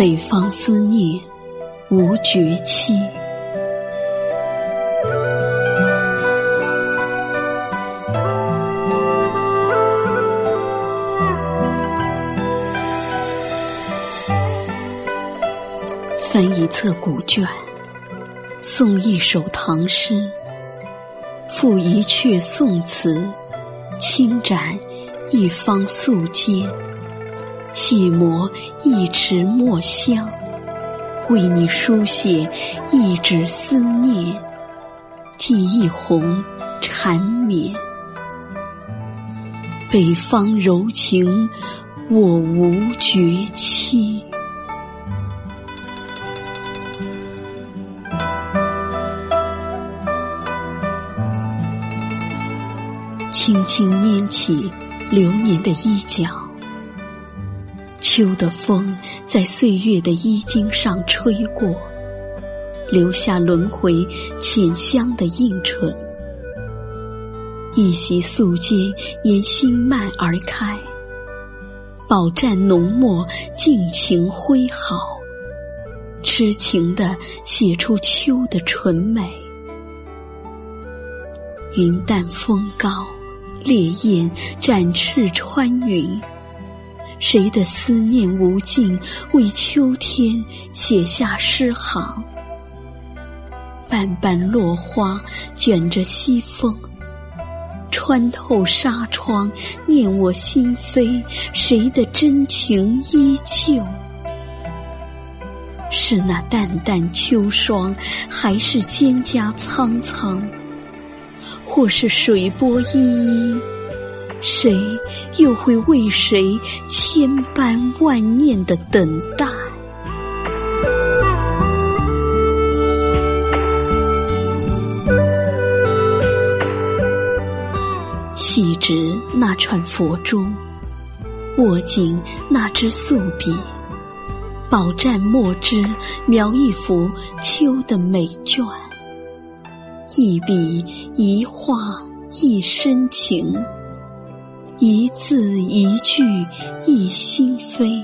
北方思念无绝期。翻一册古卷，诵一首唐诗，赋一阙宋词，轻展一方素笺，细磨一池墨香，为你书写一纸思念，寄一泓缠绵。北方柔情，我无绝期。轻轻拈起流年的衣角，秋的风在岁月的衣襟上吹过，留下轮回浅香的映唇。一袭素笺沿心脉而开，饱蘸浓墨，尽情挥毫，痴情地写出秋的纯美。云淡风高。烈焰展翅穿云，谁的思念无尽？为秋天写下诗行。瓣瓣落花卷着西风，穿透纱窗，念我心扉。谁的真情依旧？是那淡淡秋霜，还是蒹葭苍苍？或是水波依依，谁又会为谁千般万念的等待？细执那串佛珠，握紧那支素笔，饱蘸墨汁，描一幅秋的美卷。一笔一画一深情，一字一句一心扉。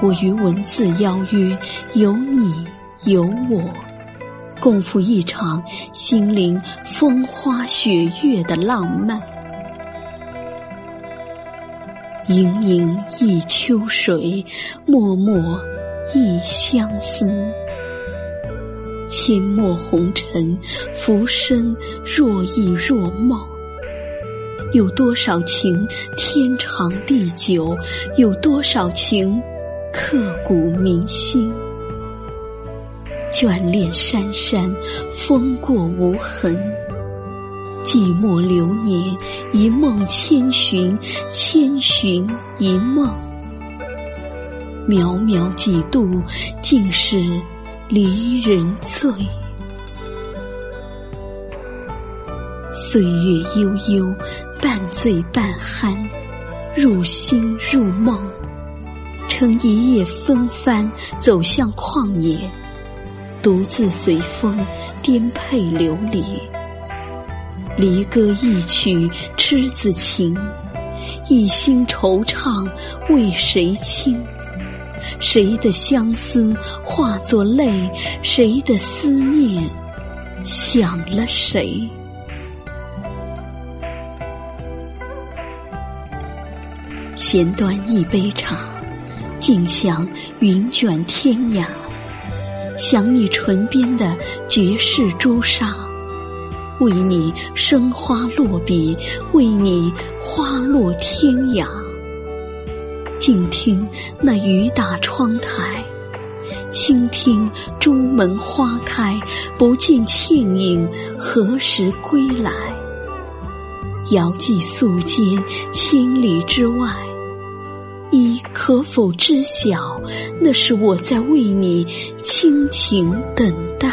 我与文字邀约，有你有我，共赴一场心灵风花雪月的浪漫。盈盈一秋水，脉脉一相思。阡陌红尘，浮生若忆若梦。有多少情天长地久？有多少情刻骨铭心？眷恋山山，风过无痕。寂寞流年，一梦千寻，千寻一梦。渺渺几度，尽是。离人醉，岁月悠悠，半醉半酣，入心入梦，乘一叶风帆，走向旷野，独自随风颠沛流离，离歌一曲痴子情，一心惆怅为谁倾？谁的相思化作泪？谁的思念想了谁？闲端一杯茶，静享云卷天涯。想你唇边的绝世朱砂，为你生花落笔，为你花落天涯。静听那雨打窗台，倾听朱门花开，不见倩影，何时归来？遥寄素笺，千里之外，你可否知晓？那是我在为你倾情等待。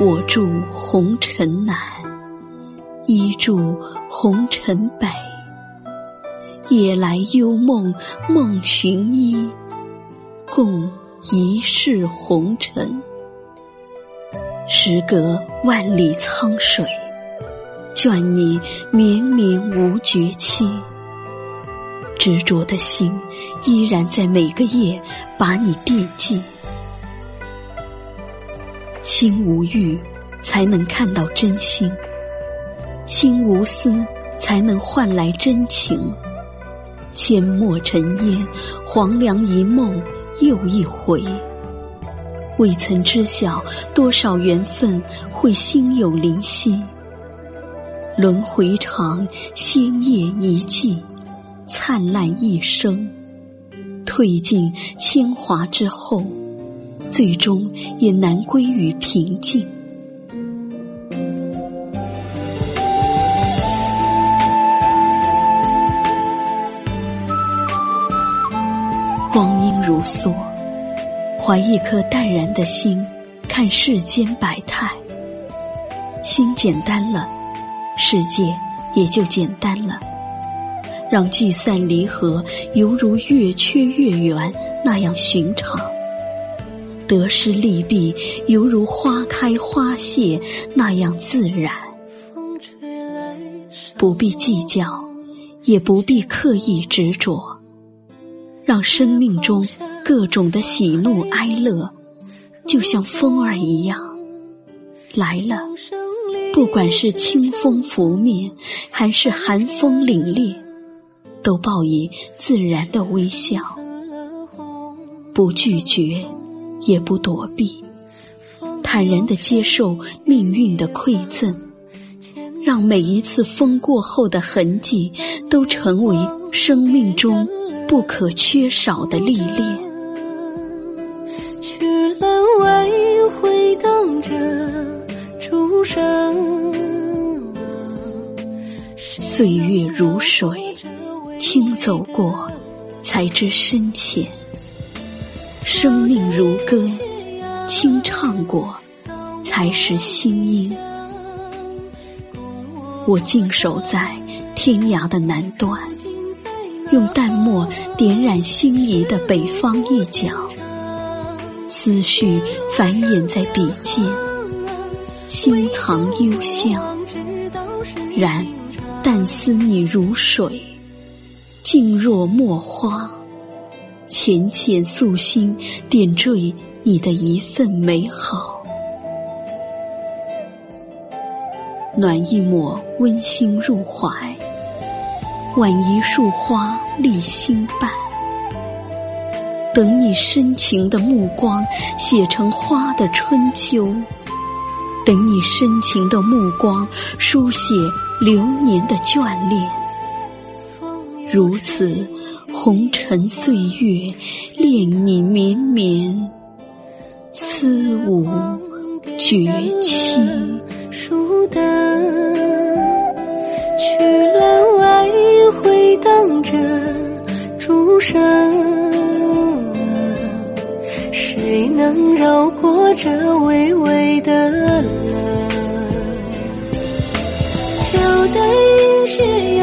我住红尘南。依住红尘北，夜来幽梦梦寻伊，共一世红尘。时隔万里沧水，眷你绵绵无绝期。执着的心依然在每个夜把你惦记。心无欲，才能看到真心；心无私，才能换来真情。阡陌尘烟，黄粱一梦又一回。未曾知晓多少缘分会心有灵犀。轮回长，鲜艳一季，灿烂一生。褪尽铅华之后。最终也难归于平静。光阴如梭，怀一颗淡然的心，看世间百态。心简单了，世界也就简单了。让聚散离合犹如月缺月圆那样寻常。得失利弊，犹如花开花谢那样自然。不必计较，也不必刻意执着，让生命中各种的喜怒哀乐，就像风儿一样来了。不管是清风拂面，还是寒风凛冽，都报以自然的微笑，不拒绝。也不躲避，坦然的接受命运的馈赠，让每一次风过后的痕迹，都成为生命中不可缺少的历练。岁月如水，轻走过，才知深浅。生命如歌，轻唱过，才是心音。我静守在天涯的南端，用淡墨点染心仪的北方一角，思绪繁衍在笔尖，心藏幽香。然淡思你如水，静若墨花。浅浅素心，点缀你的一份美好，暖一抹温馨入怀，挽一束花立心瓣，等你深情的目光写成花的春秋，等你深情的目光书写流年的眷恋，如此。红尘岁月，恋你绵绵，思无绝期。书灯去了，外回荡着竹声，谁能绕过这微微的云